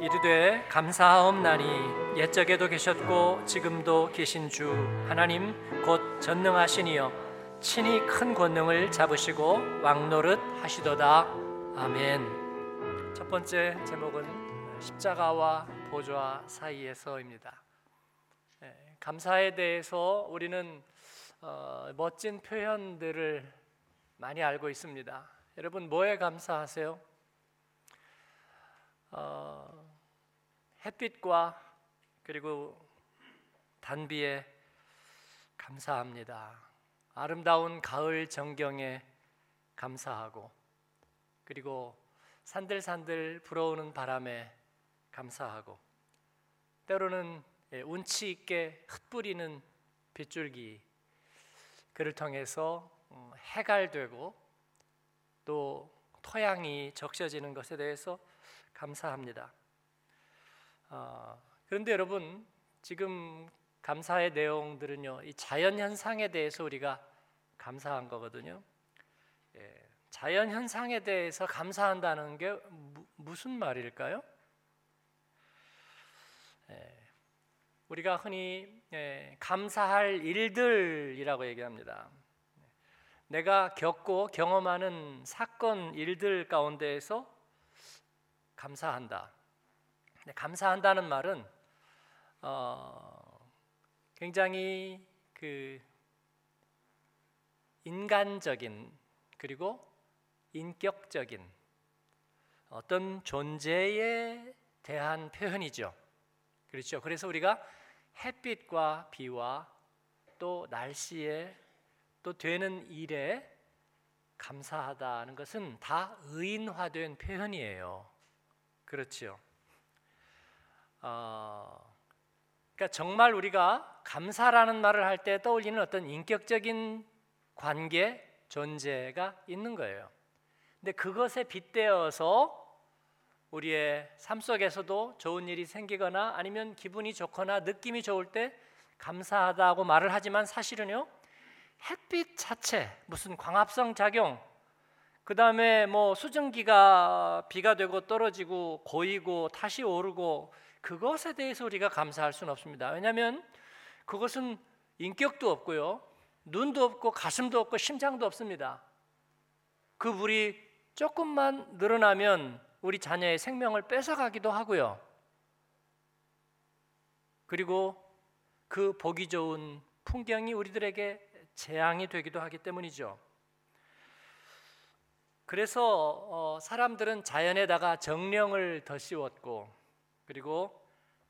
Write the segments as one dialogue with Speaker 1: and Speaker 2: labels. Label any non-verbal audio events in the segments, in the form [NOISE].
Speaker 1: 이르되 감사하옵나니 옛적에도 계셨고 지금도 계신 주 하나님 곧 전능하시니여 친히 큰 권능을 잡으시고 왕노릇 하시도다. 아멘. 첫 번째 제목은 십자가와 보좌 사이에서입니다. 예, 감사에 대해서 우리는 어, 멋진 표현들을 많이 알고 있습니다. 여러분 뭐에 감사하세요? 어, 햇빛과 그리고 단비에 감사합니다. 아름다운 가을 정경에 감사하고 그리고 산들산들 불어오는 바람에 감사하고 때로는 예, 운치 있게 흩뿌리는 빗줄기 그를 통해서 음, 해갈되고 또 토양이 적셔지는 것에 대해서 감사합니다. 어, 그런데 여러분 지금 감사의 내용들은요, 이 자연 현상에 대해서 우리가 감사한 거거든요. 예, 자연 현상에 대해서 감사한다는 게 무, 무슨 말일까요? 예, 우리가 흔히 예, 감사할 일들이라고 얘기합니다. 내가 겪고 경험하는 사건 일들 가운데에서 감사한다. 감사한다는 말은 어, 굉장히 그 인간적인 그리고 인격적인 어떤 존재에 대한 표현이죠. 그렇죠. 그래서 우리가 햇빛과 비와 또 날씨에 또 되는 일에 감사하다는 것은 다 의인화된 표현이에요. 그렇죠. 어, 그러니까 정말 우리가 감사라는 말을 할 때 떠올리는 어떤 인격적인 관계, 존재가 있는 거예요. 근데 그것에 빗대어서 우리의 삶 속에서도 좋은 일이 생기거나 아니면 기분이 좋거나 느낌이 좋을 때 감사하다고 말을 하지만 사실은요 햇빛 자체 무슨 광합성 작용 그 다음에 뭐 수증기가 비가 되고 떨어지고 고이고 다시 오르고 그것에 대해서 우리가 감사할 수는 없습니다. 왜냐하면 그것은 인격도 없고요, 눈도 없고 가슴도 없고 심장도 없습니다. 그 물이 조금만 늘어나면 우리 자녀의 생명을 뺏어가기도 하고요. 그리고 그 보기 좋은 풍경이 우리들에게 재앙이 되기도 하기 때문이죠. 그래서 어, 사람들은 자연에다가 정령을 더 씌웠고 그리고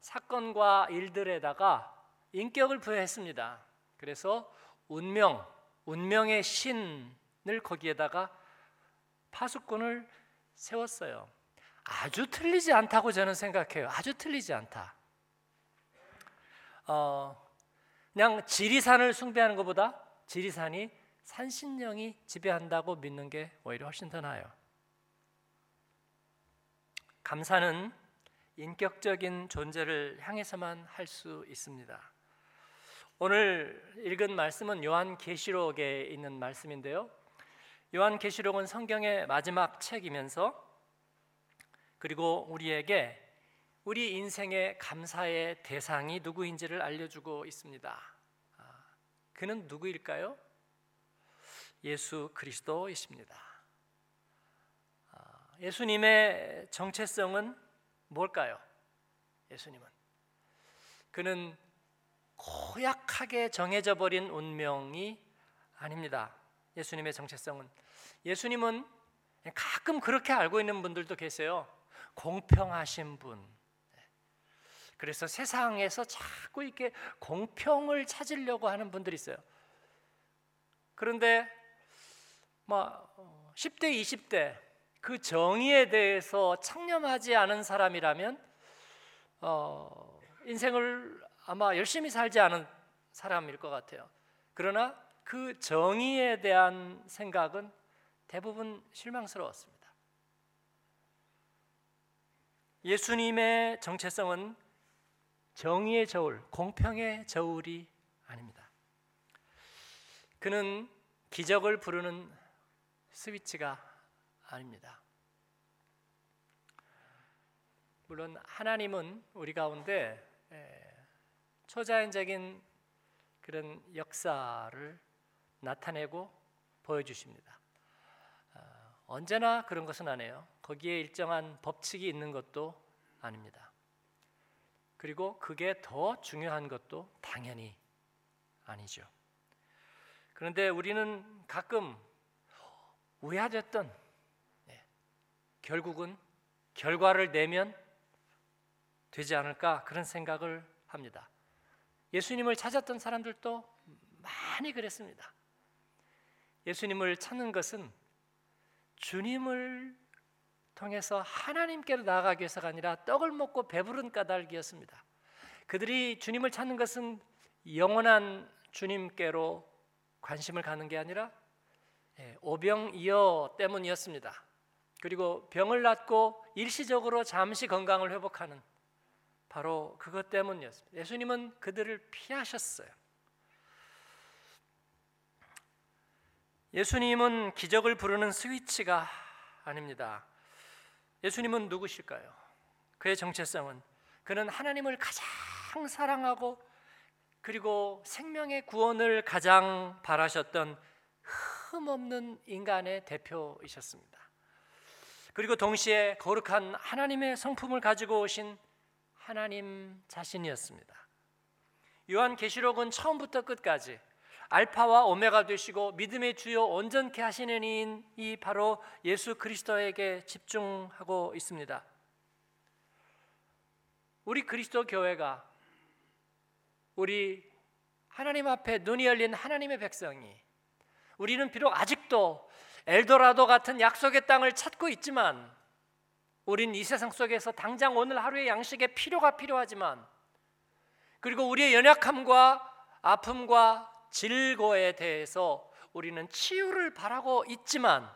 Speaker 1: 사건과 일들에다가 인격을 부여했습니다. 그래서 운명, 운명의 신을 거기에다가 파수꾼을 세웠어요. 아주 틀리지 않다고 저는 생각해요. 아주 틀리지 않다. 어, 그냥 지리산을 숭배하는 것보다 지리산이 산신령이 지배한다고 믿는 게 오히려 훨씬 더 나아요. 감사는 인격적인 존재를 향해서만 할 수 있습니다. 오늘 읽은 말씀은 요한 계시록에 있는 말씀인데요. 요한 계시록은 성경의 마지막 책이면서 그리고 우리에게 우리 인생의 감사의 대상이 누구인지를 알려주고 있습니다. 아, 그는 누구일까요? 예수 그리스도이십니다. 아, 예수님의 정체성은 뭘까요? 예수님은 그는 고약하게 정해져 버린 운명이 아닙니다. 예수님의 정체성은 예수님은 가끔 그렇게 알고 있는 분들도 계세요. 공평하신 분. 그래서 세상에서 자꾸 이렇게 공평을 찾으려고 하는 분들이 있어요. 그런데 막 10대, 20대 그 정의에 대해서 창념하지 않은 사람이라면 어, 인생을 아마 열심히 살지 않은 사람일 것 같아요. 그러나 그 정의에 대한 생각은 대부분 실망스러웠습니다. 예수님의 정체성은 정의의 저울, 공평의 저울이 아닙니다. 그는 기적을 부르는 스위치가 아닙니다. 물론 하나님은 우리 가운데 초자연적인 그런 역사를 나타내고 보여주십니다. 어, 언제나 그런 것은 아니에요. 거기에 일정한 법칙이 있는 것도 아닙니다. 그리고 그게 더 중요한 것도 당연히 아니죠. 그런데 우리는 가끔 우야됐던 네, 결국은 결과를 내면 되지 않을까 그런 생각을 합니다. 예수님을 찾았던 사람들도 많이 그랬습니다. 예수님을 찾는 것은 주님을 통해서 하나님께로 나아가기 위해서가 아니라 떡을 먹고 배부른 까닭이었습니다. 그들이 주님을 찾는 것은 영원한 주님께로 관심을 가는 게 아니라 예, 오병이어 때문이었습니다. 그리고 병을 낫고 일시적으로 잠시 건강을 회복하는 바로 그것 때문이었습니다. 예수님은 그들을 피하셨어요. 예수님은 기적을 부르는 스위치가 아닙니다. 예수님은 누구실까요? 그의 정체성은 그는 하나님을 가장 사랑하고 그리고 생명의 구원을 가장 바라셨던 흠없는 인간의 대표이셨습니다. 그리고 동시에 거룩한 하나님의 성품을 가지고 오신 하나님 자신이었습니다. 요한 계시록은 처음부터 끝까지 알파와 오메가 되시고 믿음의 주요 온전케 하시는 이인 이 바로 예수 그리스도에게 집중하고 있습니다. 우리 그리스도 교회가 우리 하나님 앞에 눈이 열린 하나님의 백성이 우리는 비록 아직도 엘도라도 같은 약속의 땅을 찾고 있지만 우린 이 세상 속에서 당장 오늘 하루의 양식에 필요가 필요하지만 그리고 우리의 연약함과 아픔과 질고에 대해서 우리는 치유를 바라고 있지만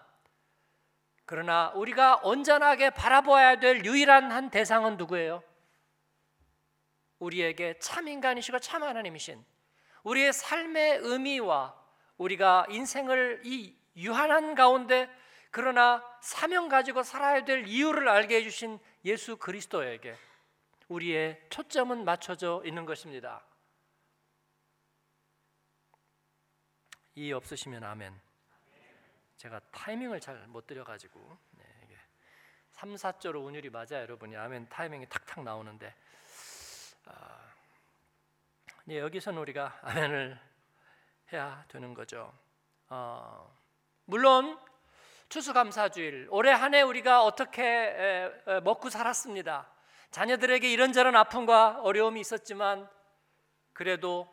Speaker 1: 그러나 우리가 온전하게 바라보아야 될 유일한 한 대상은 누구예요? 우리에게 참 인간이시고 참 하나님이신 우리의 삶의 의미와 우리가 인생을 이 유한한 가운데 그러나 사명 가지고 살아야 될 이유를 알게 해주신 예수 그리스도에게 우리의 초점은 맞춰져 있는 것입니다. 이해 없으시면 아멘. 제가 타이밍을 잘못 드려가지고 네, 이게 3, 4조로 운율이 맞아 여러분이 아멘 타이밍이 탁탁 나오는데 아, 네, 여기서는 우리가 아멘을 해야 되는 거죠. 어, 물론 추수감사주일 올해 한 해 우리가 어떻게 먹고 살았습니다. 자녀들에게 이런저런 아픔과 어려움이 있었지만 그래도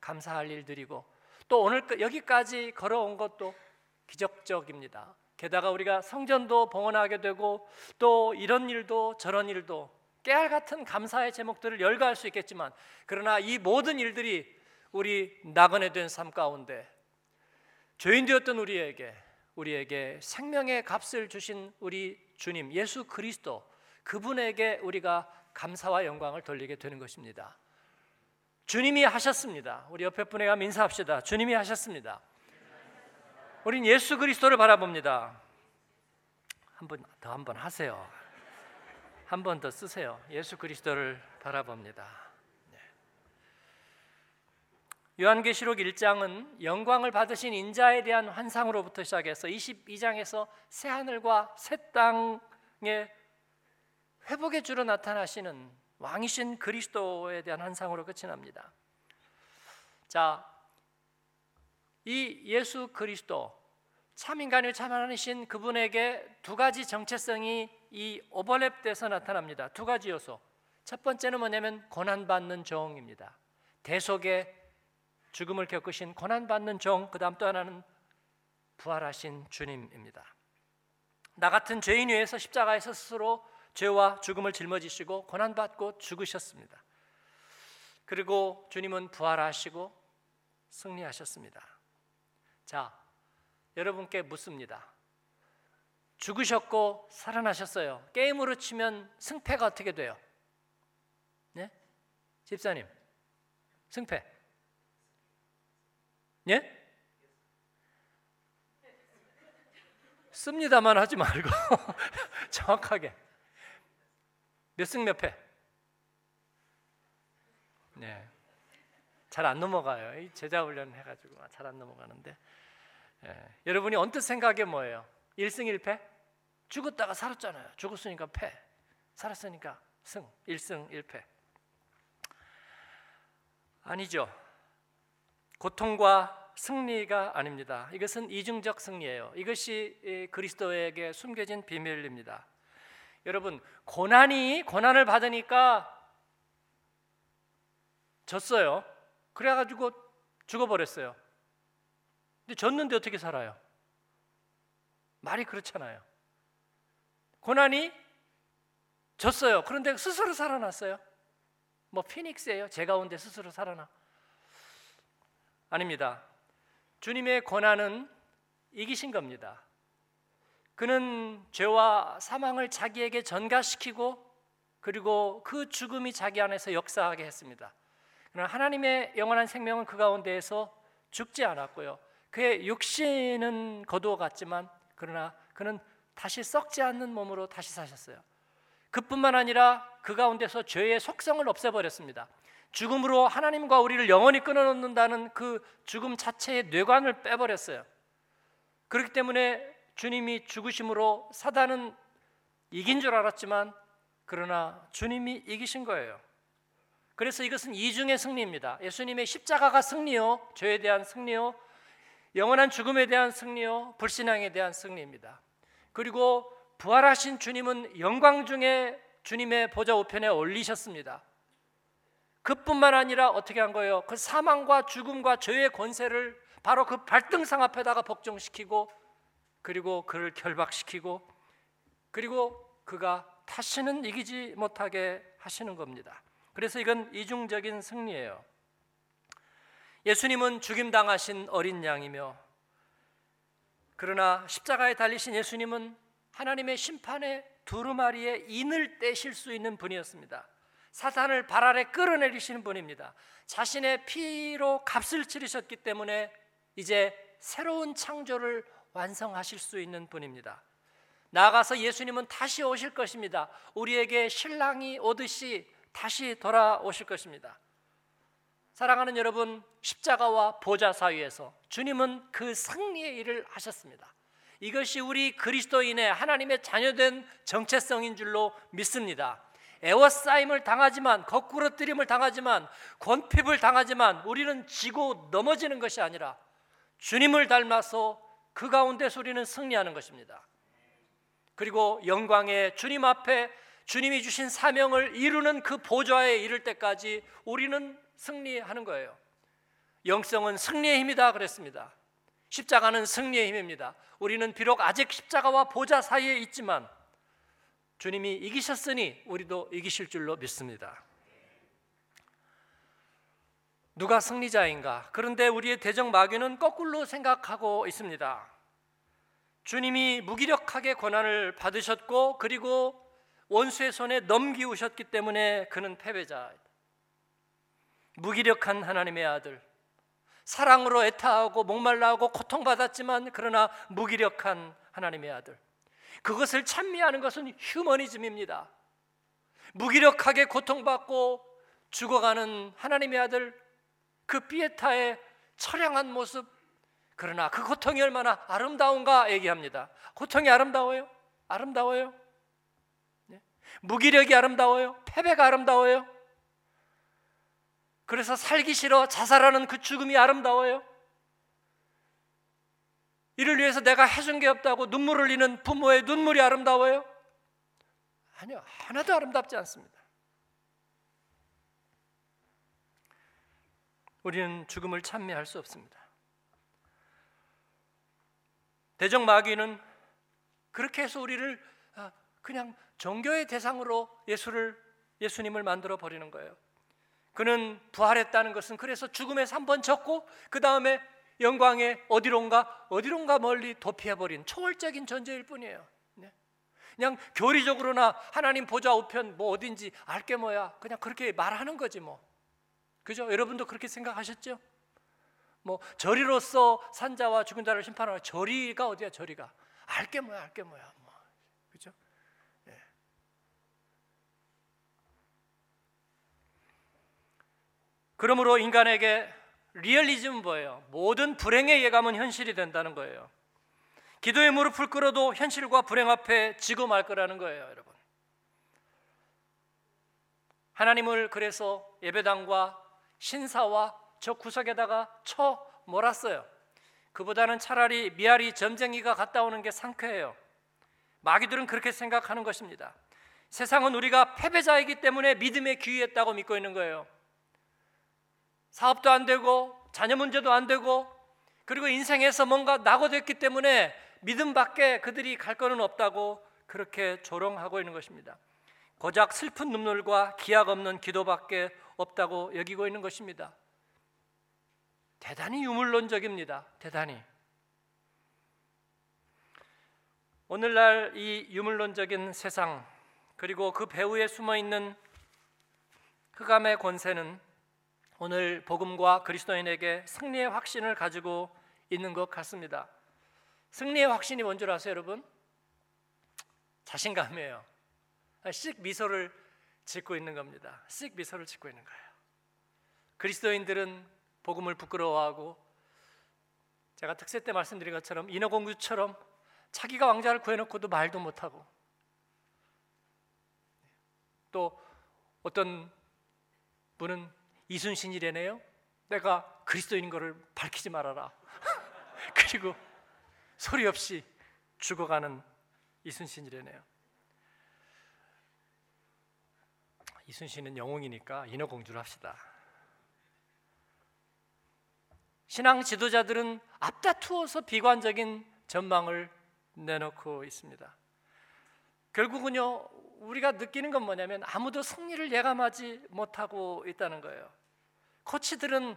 Speaker 1: 감사할 일들이고 또 오늘 여기까지 걸어온 것도 기적적입니다. 게다가 우리가 성전도 봉헌하게 되고 또 이런 일도 저런 일도 깨알 같은 감사의 제목들을 열거할 수 있겠지만 그러나 이 모든 일들이 우리 나그네 된삶 가운데 죄인 되었던 우리에게 우리에게 생명의 값을 주신 우리 주님 예수 그리스도 그분에게 우리가 감사와 영광을 돌리게 되는 것입니다. 주님이 하셨습니다. 우리 옆에 분에게 인사합시다. 주님이 하셨습니다. 우린 예수 그리스도를 바라봅니다. 한 번 더 한 번 하세요. 한 번 더 쓰세요. 예수 그리스도를 바라봅니다. 네. 요한계시록 1장은 영광을 받으신 인자에 대한 환상으로부터 시작해서 22장에서 새 하늘과 새 땅의 회복의 주로 나타나시는 왕이신 그리스도에 대한 환상으로 끝이 납니다. 자, 이 예수 그리스도 참 인간을 참 하나님이신 그분에게 두 가지 정체성이 이 오버랩돼서 나타납니다. 두 가지 요소. 첫 번째는 뭐냐면 고난 받는 종입니다. 대속의 죽음을 겪으신 고난받는 종, 그 다음 또 하나는 부활하신 주님입니다. 나 같은 죄인 위에서 십자가에서 스스로 죄와 죽음을 짊어지시고 고난받고 죽으셨습니다. 그리고 주님은 부활하시고 승리하셨습니다. 자, 여러분께 묻습니다. 죽으셨고 살아나셨어요. 게임으로 치면 승패가 어떻게 돼요? 네? 집사님, 승패. 예? 씁니다만 하지 말고 [LAUGHS] 정확하게 몇 승 몇 패? 네. 잘 안 넘어가요. 이 제자 훈련 해가지고 잘 안 넘어가는데 예. 여러분이 언뜻 생각에 뭐예요? 1승 1패? 죽었다가 살았잖아요. 죽었으니까 패, 살았으니까 승, 1승 1패. 아니죠. 고통과 승리가 아닙니다. 이것은 이중적 승리예요. 이것이 그리스도에게 숨겨진 비밀입니다. 여러분, 고난이 고난을 받으니까 졌어요. 그래 가지고 죽어 버렸어요. 근데 졌는데 어떻게 살아요? 말이 그렇잖아요. 고난이 졌어요. 그런데 스스로 살아났어요. 뭐 피닉스예요. 제 가운데 스스로 살아나. 아닙니다. 주님의 고난은 이기신 겁니다. 그는 죄와 사망을 자기에게 전가시키고 그리고 그 죽음이 자기 안에서 역사하게 했습니다. 그러나 하나님의 영원한 생명은 그 가운데에서 죽지 않았고요. 그의 육신은 거두어 갔지만 그러나 그는 다시 썩지 않는 몸으로 다시 사셨어요. 그뿐만 아니라 그 가운데서 죄의 속성을 없애버렸습니다. 죽음으로 하나님과 우리를 영원히 끊어놓는다는 그 죽음 자체의 뇌관을 빼버렸어요. 그렇기 때문에 주님이 죽으심으로 사단은 이긴 줄 알았지만 그러나 주님이 이기신 거예요. 그래서 이것은 이중의 승리입니다. 예수님의 십자가가 승리요, 죄에 대한 승리요, 영원한 죽음에 대한 승리요, 불신앙에 대한 승리입니다. 그리고 부활하신 주님은 영광 중에 주님의 보좌 우편에 올리셨습니다. 그뿐만 아니라 어떻게 한 거예요? 그 사망과 죽음과 죄의 권세를 바로 그 발등상 앞에다가 복종시키고 그리고 그를 결박시키고 그리고 그가 다시는 이기지 못하게 하시는 겁니다. 그래서 이건 이중적인 승리예요. 예수님은 죽임 당하신 어린 양이며 그러나 십자가에 달리신 예수님은 하나님의 심판의 두루마리에 인을 떼실 수 있는 분이었습니다. 사탄을 발 아래 끌어내리시는 분입니다. 자신의 피로 값을 치르셨기 때문에 이제 새로운 창조를 완성하실 수 있는 분입니다. 나아가서 예수님은 다시 오실 것입니다. 우리에게 신랑이 오듯이 다시 돌아오실 것입니다. 사랑하는 여러분, 십자가와 보좌 사이에서 주님은 그 승리의 일을 하셨습니다. 이것이 우리 그리스도인의 하나님의 자녀된 정체성인 줄로 믿습니다. 애워싸임을 당하지만 거꾸로 뜨림을 당하지만 권핍을 당하지만 우리는 지고 넘어지는 것이 아니라 주님을 닮아서 그 가운데서 우리는 승리하는 것입니다. 그리고 영광의 주님 앞에 주님이 주신 사명을 이루는 그 보좌에 이를 때까지 우리는 승리하는 거예요. 영성은 승리의 힘이다 그랬습니다. 십자가는 승리의 힘입니다. 우리는 비록 아직 십자가와 보좌 사이에 있지만 주님이 이기셨으니 우리도 이기실 줄로 믿습니다. 누가 승리자인가? 그런데 우리의 대적 마귀는 거꾸로 생각하고 있습니다. 주님이 무기력하게 고난을 받으셨고 그리고 원수의 손에 넘기우셨기 때문에 그는 패배자이다. 무기력한 하나님의 아들, 사랑으로 애타하고 목말라하고 고통받았지만 그러나 무기력한 하나님의 아들. 그것을 찬미하는 것은 휴머니즘입니다. 무기력하게 고통받고 죽어가는 하나님의 아들 그 피에타의 처량한 모습 그러나 그 고통이 얼마나 아름다운가 얘기합니다. 고통이 아름다워요? 아름다워요? 네? 무기력이 아름다워요? 패배가 아름다워요? 그래서 살기 싫어 자살하는 그 죽음이 아름다워요? 이를 위해서 내가 해준 게 없다고 눈물 흘리는 부모의 눈물이 아름다워요? 아니요, 하나도 아름답지 않습니다. 우리는 죽음을 찬미할 수 없습니다. 대적 마귀는 그렇게 해서 우리를 아, 그냥 종교의 대상으로 예수를 예수님을 만들어 버리는 거예요. 그는 부활했다는 것은 그래서 죽음에서 한번 졌고 그 다음에 영광의 어디론가 어디론가 멀리 도피해버린 초월적인 존재일 뿐이에요. 네. 그냥 교리적으로나 하나님 보좌 우편 뭐 어딘지 알게 뭐야 그냥 그렇게 말하는 거지 뭐 그죠? 여러분도 그렇게 생각하셨죠? 뭐 저리로서 산자와 죽은 자를 심판하는 저리가 어디야 저리가 알게 뭐야 알게 뭐야 뭐 그죠? 예. 그러므로 인간에게 리얼리즘은 뭐예요? 모든 불행의 예감은 현실이 된다는 거예요. 기도의 무릎을 꿇어도 현실과 불행 앞에 지고 말 거라는 거예요, 여러분. 하나님을 그래서 예배당과 신사와 저 구석에다가 쳐 몰았어요. 그보다는 차라리 미아리 점쟁이가 갔다 오는 게 상쾌해요. 마귀들은 그렇게 생각하는 것입니다. 세상은 우리가 패배자이기 때문에 믿음에 귀했다고 믿고 있는 거예요. 사업도 안 되고 자녀 문제도 안 되고 그리고 인생에서 뭔가 낙오됐기 때문에 믿음밖에 그들이 갈 거는 없다고 그렇게 조롱하고 있는 것입니다. 고작 슬픈 눈물과 기약 없는 기도밖에 없다고 여기고 있는 것입니다. 대단히 유물론적입니다. 대단히. 오늘날 이 유물론적인 세상 그리고 그 배후에 숨어 있는 흑암의 권세는 오늘 복음과 그리스도인에게 승리의 확신을 가지고 있는 것 같습니다. 승리의 확신이 뭔 줄 아세요, 여러분? 자신감이에요. 씩 미소를 짓고 있는 겁니다. 씩 미소를 짓고 있는 거예요. 그리스도인들은 복음을 부끄러워하고 제가 특세 때 말씀드린 것처럼 인어공주처럼 자기가 왕자를 구해놓고도 말도 못하고 또 어떤 분은 이순신이래네요. 내가 그리스도인 것을 밝히지 말아라. [LAUGHS] 그리고 소리 없이 죽어가는 이순신이래네요. 이순신은 영웅이니까 인어공주를 합시다. 신앙 지도자들은 앞다투어서 비관적인 전망을 내놓고 있습니다. 결국은요, 우리가 느끼는 건 뭐냐면 아무도 승리를 예감하지 못하고 있다는 거예요. 코치들은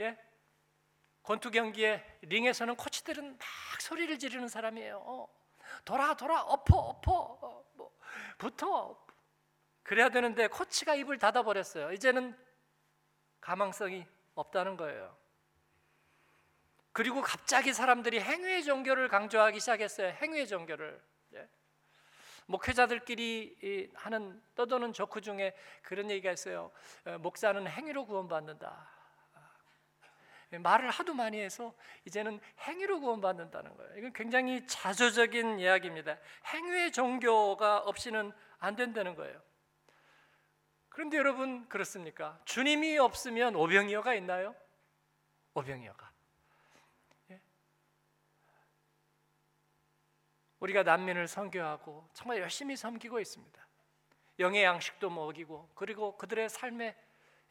Speaker 1: 예? 권투 경기에 링에서는 코치들은 막 소리를 지르는 사람이에요. 어, 돌아 돌아 엎어 엎어 어, 뭐, 붙어 그래야 되는데 코치가 입을 닫아 버렸어요. 이제는 가망성이 없다는 거예요. 그리고 갑자기 사람들이 행위의 종교를 강조하기 시작했어요. 행위의 종교를. 예? 목회자들끼리 하는 떠도는 조크 중에 그런 얘기가 있어요. 어, 목사는 행위로 구원받는다. 말을 하도 많이 해서 이제는 행위로 구원받는다는 거예요. 이건 굉장히 자조적인 이야기입니다. 행위의 종교가 없이는 안 된다는 거예요. 그런데 여러분 그렇습니까? 주님이 없으면 오병이어가 있나요? 오병이어가. 우리가 난민을 선교하고 정말 열심히 섬기고 있습니다. 영의 양식도 먹이고 그리고 그들의 삶에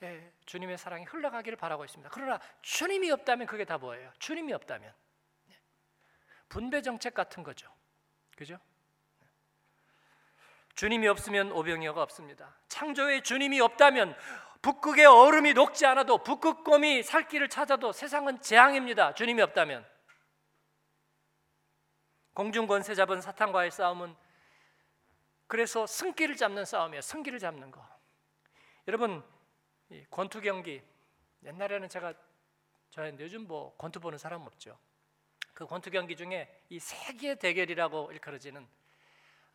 Speaker 1: 예, 주님의 사랑이 흘러가기를 바라고 있습니다. 그러나 주님이 없다면 그게 다 뭐예요? 주님이 없다면 예. 분배 정책 같은 거죠. 그죠? 주님이 없으면 오병이어가 없습니다. 창조에 주님이 없다면 북극의 얼음이 녹지 않아도 북극곰이 살 길을 찾아도 세상은 재앙입니다. 주님이 없다면 공중 권세 잡은 사탄과의 싸움은 그래서 승기를 잡는 싸움이에요. 승기를 잡는 거. 여러분 권투 경기 옛날에는 제가 저는 요즘 뭐 권투 보는 사람 없죠. 그 권투 경기 중에 이 세계 대결이라고 일컬어지는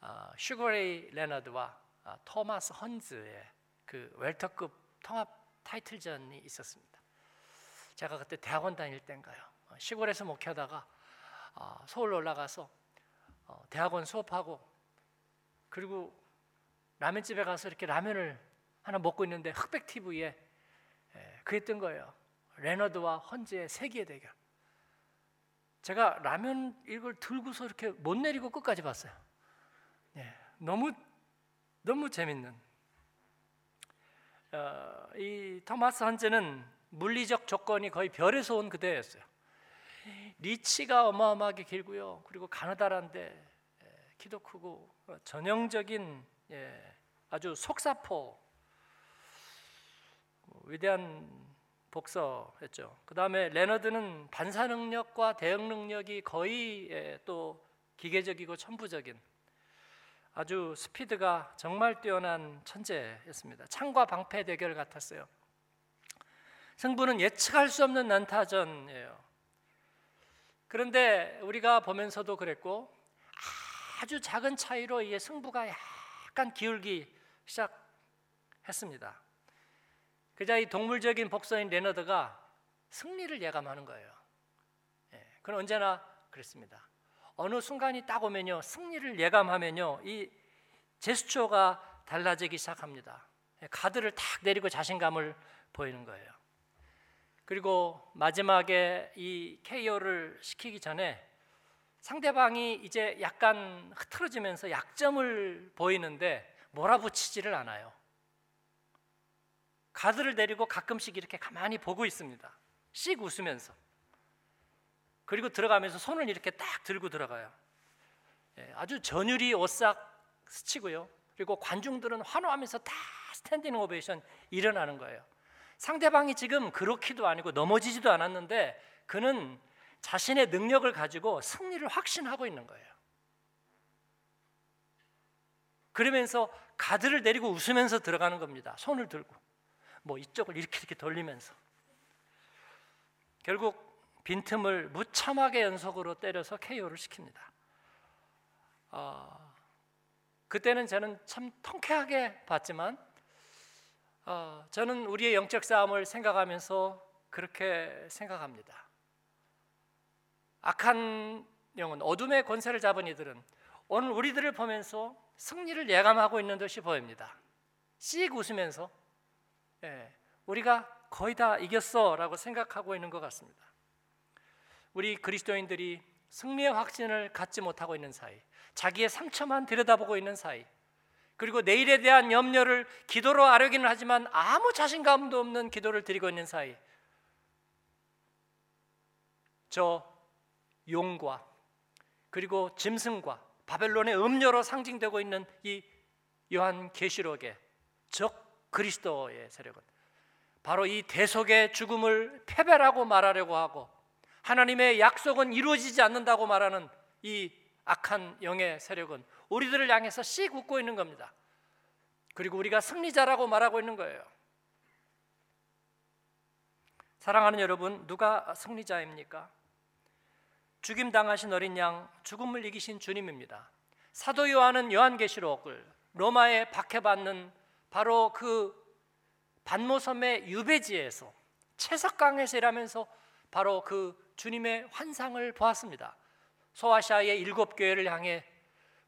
Speaker 1: 어, 슈거레이 레너드와 어, 토마스 헌즈의 그 웰터급 통합 타이틀전이 있었습니다. 제가 그때 대학원 다닐 때인가요? 어, 시골에서 목회하다가 어, 서울 올라가서 어, 대학원 수업하고 그리고 라면집에 가서 이렇게 라면을 하나 먹고 있는데 흑백 TV에 그게 뜬 거예요. 레너드와 헌즈의 세계 대결. 제가 라면 이걸 들고서 이렇게 못 내리고 끝까지 봤어요. 예, 너무 너무 재밌는. 어, 이 토마스 헌즈는 물리적 조건이 거의 별에서 온 그대였어요. 리치가 어마어마하게 길고요. 그리고 가느다란데 키도 크고 어, 전형적인 예, 아주 속사포 뭐 위대한 복서였죠. 그 다음에 레너드는 반사 능력과 대응 능력이 거의 예, 또 기계적이고 천부적인 아주 스피드가 정말 뛰어난 천재였습니다. 창과 방패 대결 같았어요. 승부는 예측할 수 없는 난타전이에요. 그런데 우리가 보면서도 그랬고 아주 작은 차이로 이 승부가 약간 기울기 시작했습니다. 그자 이 동물적인 복서인 레너드가 승리를 예감하는 거예요. 예, 그건 언제나 그랬습니다. 어느 순간이 딱 오면요 승리를 예감하면요 이 제스처가 달라지기 시작합니다. 예, 가드를 탁 내리고 자신감을 보이는 거예요. 그리고 마지막에 이 KO를 시키기 전에 상대방이 이제 약간 흐트러지면서 약점을 보이는데 몰아붙이지를 않아요. 가드를 내리고 가끔씩 이렇게 가만히 보고 있습니다. 씩 웃으면서. 그리고 들어가면서 손을 이렇게 딱 들고 들어가요. 예, 아주 전율이 오싹 스치고요. 그리고 관중들은 환호하면서 다 standing ovation 일어나는 거예요. 상대방이 지금 그로기도 아니고 넘어지지도 않았는데 그는 자신의 능력을 가지고 승리를 확신하고 있는 거예요. 그러면서 가드를 내리고 웃으면서 들어가는 겁니다. 손을 들고 뭐 이쪽을 이렇게 이렇게 돌리면서 결국 빈틈을 무참하게 연속으로 때려서 KO를 시킵니다. 어, 그때는 저는 참 통쾌하게 봤지만 어, 저는 우리의 영적 싸움을 생각하면서 그렇게 생각합니다. 악한 영은 어둠의 권세를 잡은 이들은 오늘 우리들을 보면서 승리를 예감하고 있는 듯이 보입니다. 씩 웃으면서 예, 우리가 거의 다 이겼어라고 생각하고 있는 것 같습니다. 우리 그리스도인들이 승리의 확신을 갖지 못하고 있는 사이, 자기의 상처만 들여다보고 있는 사이, 그리고 내일에 대한 염려를 기도로 아뢰기는 하지만 아무 자신감도 없는 기도를 드리고 있는 사이, 저 용과 그리고 짐승과 바벨론의 음료로 상징되고 있는 이 요한 계시록의 적 그리스도의 세력은 바로 이 대속의 죽음을 패배라고 말하려고 하고 하나님의 약속은 이루어지지 않는다고 말하는 이 악한 영의 세력은 우리들을 향해서 씩 웃고 있는 겁니다. 그리고 우리가 승리자라고 말하고 있는 거예요. 사랑하는 여러분, 누가 승리자입니까? 죽임 당하신 어린 양, 죽음을 이기신 주님입니다. 사도 요한은 요한계시록을 로마에 박해받는 바로 그 반모섬의 유배지에서 채석강에서 일하면서 바로 그 주님의 환상을 보았습니다. 소아시아의 일곱 교회를 향해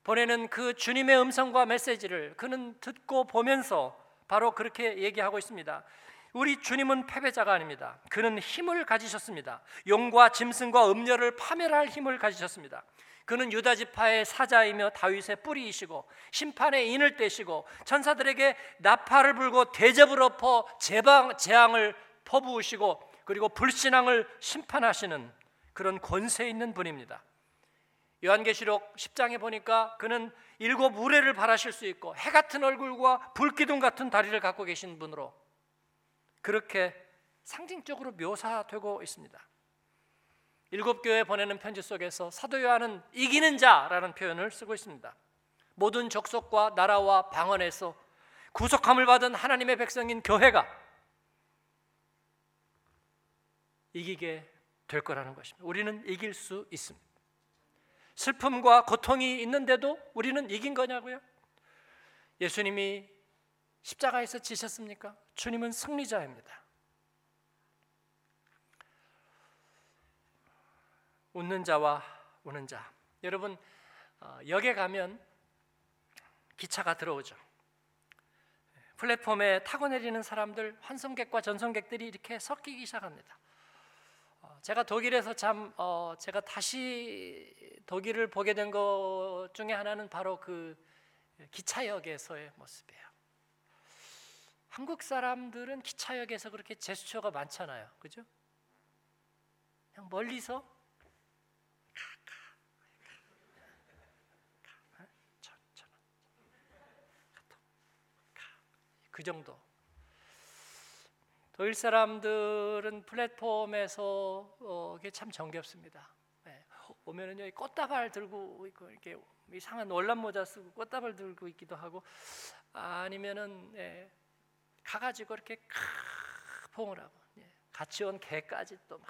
Speaker 1: 보내는 그 주님의 음성과 메시지를 그는 듣고 보면서 바로 그렇게 얘기하고 있습니다. 우리 주님은 패배자가 아닙니다. 그는 힘을 가지셨습니다. 용과 짐승과 음녀를 파멸할 힘을 가지셨습니다. 그는 유다 지파의 사자이며 다윗의 뿌리이시고 심판의 인을 떼시고 천사들에게 나팔을 불고 대접을 엎어 재방 재앙을 퍼부으시고 그리고 불신앙을 심판하시는 그런 권세 있는 분입니다. 요한계시록 10장에 보니까 그는 일곱 우레를 바라실 수 있고 해 같은 얼굴과 불기둥 같은 다리를 갖고 계신 분으로 그렇게 상징적으로 묘사되고 있습니다. 일곱 교회 보내는 편지 속에서 사도 요한은 이기는 자라는 표현을 쓰고 있습니다. 모든 족속과 나라와 방언에서 구속함을 받은 하나님의 백성인 교회가 이기게 될 거라는 것입니다. 우리는 이길 수 있습니다. 슬픔과 고통이 있는데도 우리는 이긴 거냐고요? 예수님이 십자가에서 지셨습니까? 주님은 승리자입니다. 웃는 자와 우는 자. 여러분 어, 역에 가면 기차가 들어오죠. 플랫폼에 타고 내리는 사람들, 환승객과 전승객들이 이렇게 섞이기 시작합니다. 어, 제가 독일에서 참 어, 제가 다시 독일을 보게 된 것 중에 하나는 바로 그 기차역에서의 모습이에요. 한국 사람들은 기차역에서 그렇게 제스처가 많잖아요. 그죠? 그냥 멀리서 그 정도. 독일 사람들은 플랫폼에서 어, 이게 참 정겹습니다. 네. 오면은요 꽃다발 들고 있고 이렇게 이상한 월남 모자 쓰고 꽃다발 들고 있기도 하고 아니면은 네. 가가지고 이렇게 포옹을 하고 예. 같이 온 개까지 또 막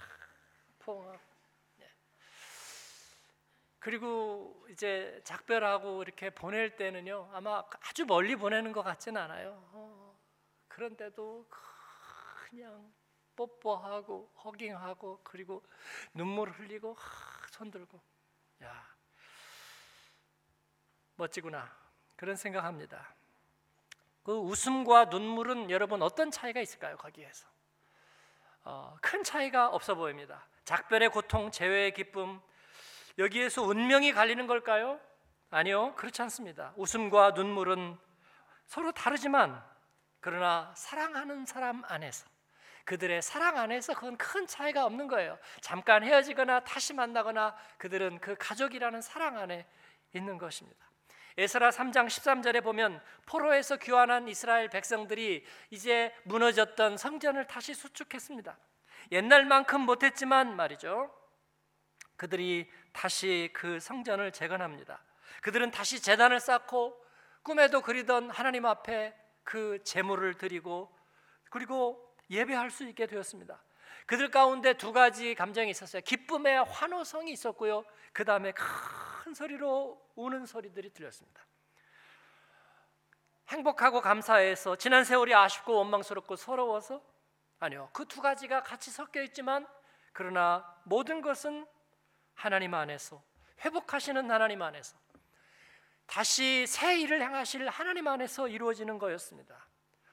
Speaker 1: 포옹하고 예. 그리고 이제 작별하고 이렇게 보낼 때는요 아마 아주 멀리 보내는 것 같지는 않아요 어, 그런데도 그냥 뽀뽀하고 허깅하고 그리고 눈물 흘리고 하, 손 들고 야 멋지구나 그런 생각합니다. 그 웃음과 눈물은 여러분 어떤 차이가 있을까요? 거기에서 어, 큰 차이가 없어 보입니다. 작별의 고통, 재회의 기쁨 여기에서 운명이 갈리는 걸까요? 아니요, 그렇지 않습니다. 웃음과 눈물은 서로 다르지만 그러나 사랑하는 사람 안에서 그들의 사랑 안에서 그건 큰 차이가 없는 거예요. 잠깐 헤어지거나 다시 만나거나 그들은 그 가족이라는 사랑 안에 있는 것입니다. 에스라 3장 13절에 보면 포로에서 귀환한 이스라엘 백성들이 이제 무너졌던 성전을 다시 수축했습니다. 옛날만큼 못했지만 말이죠. 그들이 다시 그 성전을 재건합니다. 그들은 다시 재단을 쌓고 꿈에도 그리던 하나님 앞에 그 제물을 드리고 그리고 예배할 수 있게 되었습니다. 그들 가운데 두 가지 감정이 있었어요. 기쁨의 환호성이 있었고요. 그 다음에 큰 소리로 우는 소리들이 들렸습니다. 행복하고 감사해서 지난 세월이 아쉽고 원망스럽고 서러워서 아니요. 그 두 가지가 같이 섞여 있지만 그러나 모든 것은 하나님 안에서 회복하시는 하나님 안에서 다시 새 일을 행하실 하나님 안에서 이루어지는 거였습니다.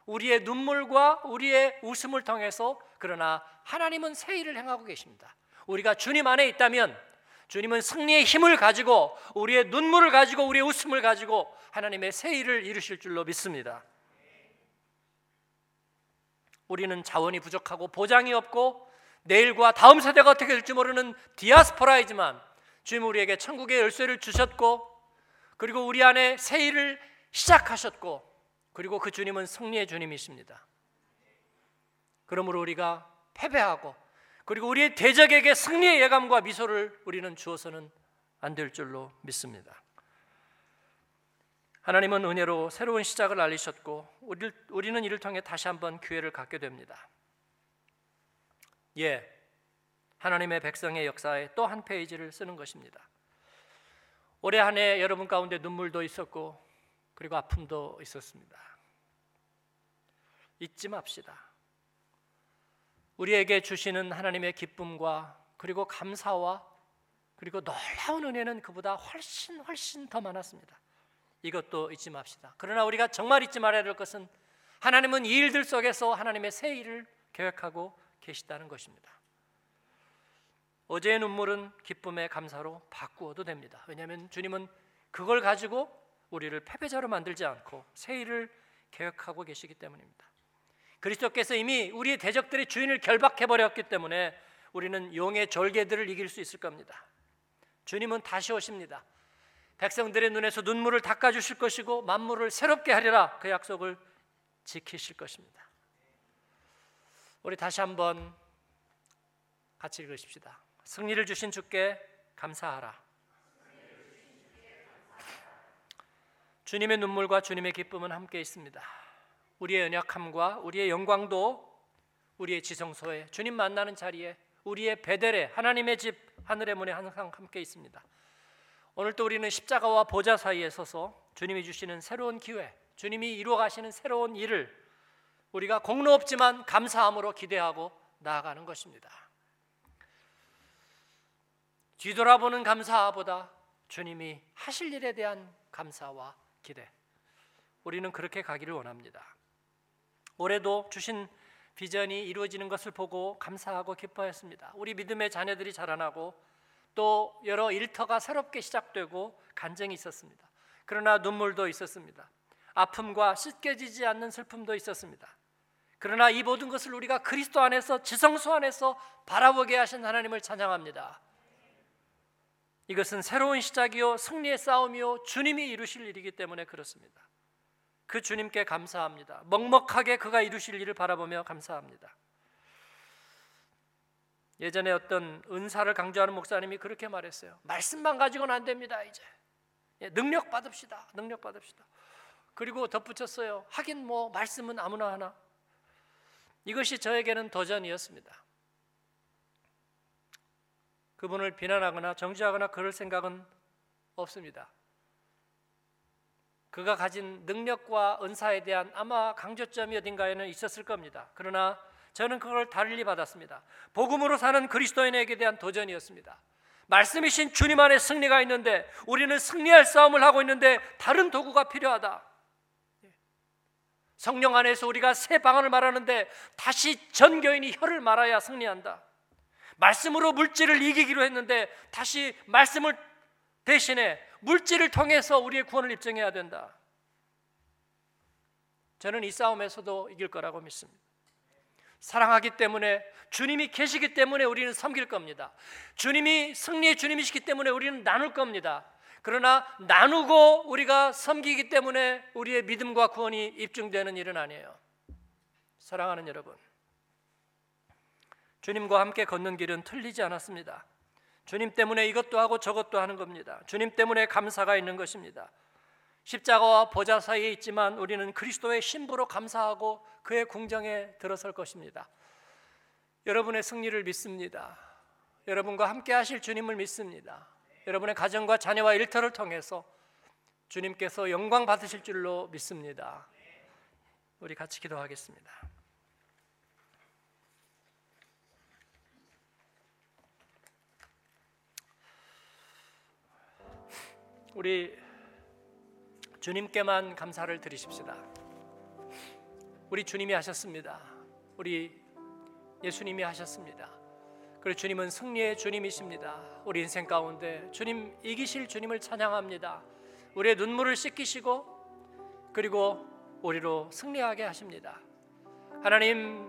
Speaker 1: 우리의 눈물과 우리의 웃음을 통해서 그러나 하나님은 새 일을 행하고 계십니다. 우리가 주님 안에 있다면 주님은 승리의 힘을 가지고 우리의 눈물을 가지고 우리의 웃음을 가지고 하나님의 새 일을 이루실 줄로 믿습니다. 우리는 자원이 부족하고 보장이 없고 내일과 다음 세대가 어떻게 될지 모르는 디아스포라이지만 주님 우리에게 천국의 열쇠를 주셨고 그리고 우리 안에 새 일을 시작하셨고 그리고 그 주님은 승리의 주님이십니다. 그러므로 우리가 패배하고 그리고 우리의 대적에게 승리의 예감과 미소를 우리는 주어서는 안 될 줄로 믿습니다. 하나님은 은혜로 새로운 시작을 알리셨고 우리는 이를 통해 다시 한번 기회를 갖게 됩니다. 예, 하나님의 백성의 역사에 또 한 페이지를 쓰는 것입니다. 올해 한 해 여러분 가운데 눈물도 있었고 그리고 아픔도 있었습니다. 잊지 맙시다. 우리에게 주시는 하나님의 기쁨과 그리고 감사와 그리고 놀라운 은혜는 그보다 훨씬 훨씬 더 많았습니다. 이것도 잊지 맙시다. 그러나 우리가 정말 잊지 말아야 될 것은 하나님은 이 일들 속에서 하나님의 새 일을 계획하고 계시다는 것입니다. 어제의 눈물은 기쁨의 감사로 바꾸어도 됩니다. 왜냐하면 주님은 그걸 가지고 우리를 패배자로 만들지 않고 새 일을 계획하고 계시기 때문입니다. 그리스도께서 이미 우리의 대적들의 주인을 결박해 버렸기 때문에 우리는 용의 절개들을 이길 수 있을 겁니다. 주님은 다시 오십니다. 백성들의 눈에서 눈물을 닦아 주실 것이고 만물을 새롭게 하리라 그 약속을 지키실 것입니다. 우리 다시 한번 같이 읽으십시다. 승리를 주신 주께 감사하라. 주님의 눈물과 주님의 기쁨은 함께 있습니다. 우리의 연약함과 우리의 영광도 우리의 지성소에 주님 만나는 자리에 우리의 베델에 하나님의 집 하늘의 문에 항상 함께 있습니다. 오늘 또 우리는 십자가와 보좌 사이에 서서 주님이 주시는 새로운 기회, 주님이 이루어 가시는 새로운 일을 우리가 공로 없지만 감사함으로 기대하고 나아가는 것입니다. 뒤돌아보는 감사보다 주님이 하실 일에 대한 감사와 기대. 우리는 그렇게 가기를 원합니다. 올해도 주신 비전이 이루어지는 것을 보고 감사하고 기뻐했습니다. 우리 믿음의 자녀들이 자라나고 또 여러 일터가 새롭게 시작되고 간증이 있었습니다. 그러나 눈물도 있었습니다. 아픔과 씻겨지지 않는 슬픔도 있었습니다. 그러나 이 모든 것을 우리가 그리스도 안에서 지성소 안에서 바라보게 하신 하나님을 찬양합니다. 이것은 새로운 시작이요 승리의 싸움이요 주님이 이루실 일이기 때문에 그렇습니다. 그 주님께 감사합니다. 먹먹하게 그가 이루실 일을 바라보며 감사합니다. 예전에 어떤 은사를 강조하는 목사님이 그렇게 말했어요. 말씀만 가지고는 안 됩니다. 이제 예, 능력 받읍시다. 능력 받읍시다. 그리고 덧붙였어요. 하긴 뭐 말씀은 아무나 하나. 이것이 저에게는 도전이었습니다. 그분을 비난하거나 정죄하거나 그럴 생각은 없습니다. 그가 가진 능력과 은사에 대한 아마 강조점이 어딘가에는 있었을 겁니다. 그러나 저는 그걸 달리 받았습니다. 복음으로 사는 그리스도인에게 대한 도전이었습니다. 말씀이신 주님 안에 승리가 있는데 우리는 승리할 싸움을 하고 있는데 다른 도구가 필요하다. 성령 안에서 우리가 새 방언을 말하는데 다시 전교인이 혀를 말아야 승리한다. 말씀으로 물질을 이기기로 했는데 다시 말씀을 대신에 물질을 통해서 우리의 구원을 입증해야 된다. 저는 이 싸움에서도 이길 거라고 믿습니다. 사랑하기 때문에 주님이 계시기 때문에 우리는 섬길 겁니다. 주님이 승리의 주님이시기 때문에 우리는 나눌 겁니다. 그러나 나누고 우리가 섬기기 때문에 우리의 믿음과 구원이 입증되는 일은 아니에요. 사랑하는 여러분. 주님과 함께 걷는 길은 틀리지 않았습니다. 주님 때문에 이것도 하고 저것도 하는 겁니다. 주님 때문에 감사가 있는 것입니다. 십자가와 보좌 사이에 있지만 우리는 그리스도의 신부로 감사하고 그의 궁정에 들어설 것입니다. 여러분의 승리를 믿습니다. 여러분과 함께 하실 주님을 믿습니다. 여러분의 가정과 자녀와 일터를 통해서 주님께서 영광 받으실 줄로 믿습니다. 우리 같이 기도하겠습니다. 우리 주님께만 감사를 드리십시다. 우리 주님이 하셨습니다. 우리 예수님이 하셨습니다. 그리고 주님은 승리의 주님이십니다. 우리 인생 가운데 주님 이기실 주님을 찬양합니다. 우리의 눈물을 씻기시고 그리고 우리로 승리하게 하십니다. 하나님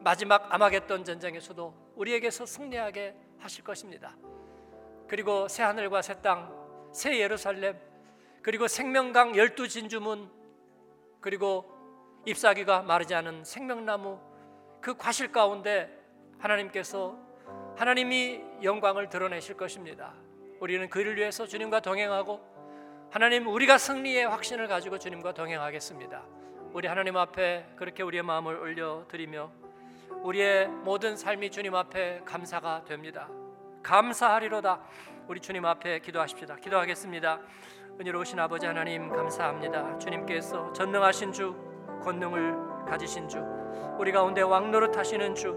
Speaker 1: 마지막 아마겟돈 전쟁에서도 우리에게서 승리하게 하실 것입니다. 그리고 새 하늘과 새 땅, 새 예루살렘, 그리고 생명강 열두 진주문, 그리고 잎사귀가 마르지 않은 생명나무 그 과실 가운데 하나님께서 하나님이 영광을 드러내실 것입니다. 우리는 그를 위해서 주님과 동행하고 하나님 우리가 승리의 확신을 가지고 주님과 동행하겠습니다. 우리 하나님 앞에 그렇게 우리의 마음을 올려 드리며 우리의 모든 삶이 주님 앞에 감사가 됩니다. 감사하리로다. 우리 주님 앞에 기도하십시다. 기도하겠습니다. 은혜로우신 아버지 하나님 감사합니다. 주님께서 전능하신 주, 권능을 가지신 주, 우리 가운데 왕노릇 하시는 주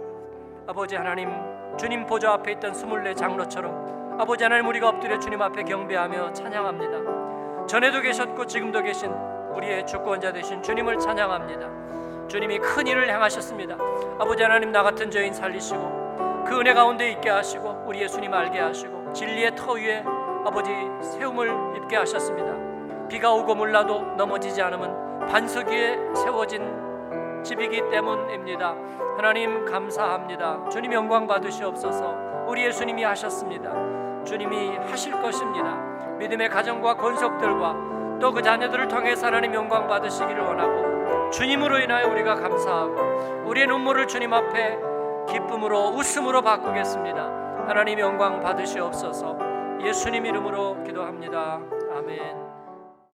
Speaker 1: 아버지 하나님 주님 보좌 앞에 있던 스물네 장로처럼 아버지 하나님 우리가 엎드려 주님 앞에 경배하며 찬양합니다 전에도 계셨고 지금도 계신 우리의 주권자 되신 주님을 찬양합니다 주님이 큰 일을 행하셨습니다 아버지 하나님 나 같은 죄인 살리시고 그 은혜 가운데 있게 하시고 우리 예수님 알게 하시고 진리의 터 위에 아버지 세움을 입게 하셨습니다 비가 오고 몰라도 넘어지지 않으면 반석 위에 세워진 집이기 때문입니다. 하나님 감사합니다. 주님 영광 받으시옵소서. 우리 예수님이 하셨습니다. 주님이 하실 것입니다. 믿음의 가정과 권속들과 또 그 자녀들을 통해서 하나님 영광 받으시기를 원하고 주님으로 인하여 우리가 감사하고 우리의 눈물을 주님 앞에 기쁨으로 웃음으로 바꾸겠습니다. 하나님 영광 받으시옵소서. 예수님 이름으로 기도합니다. 아멘.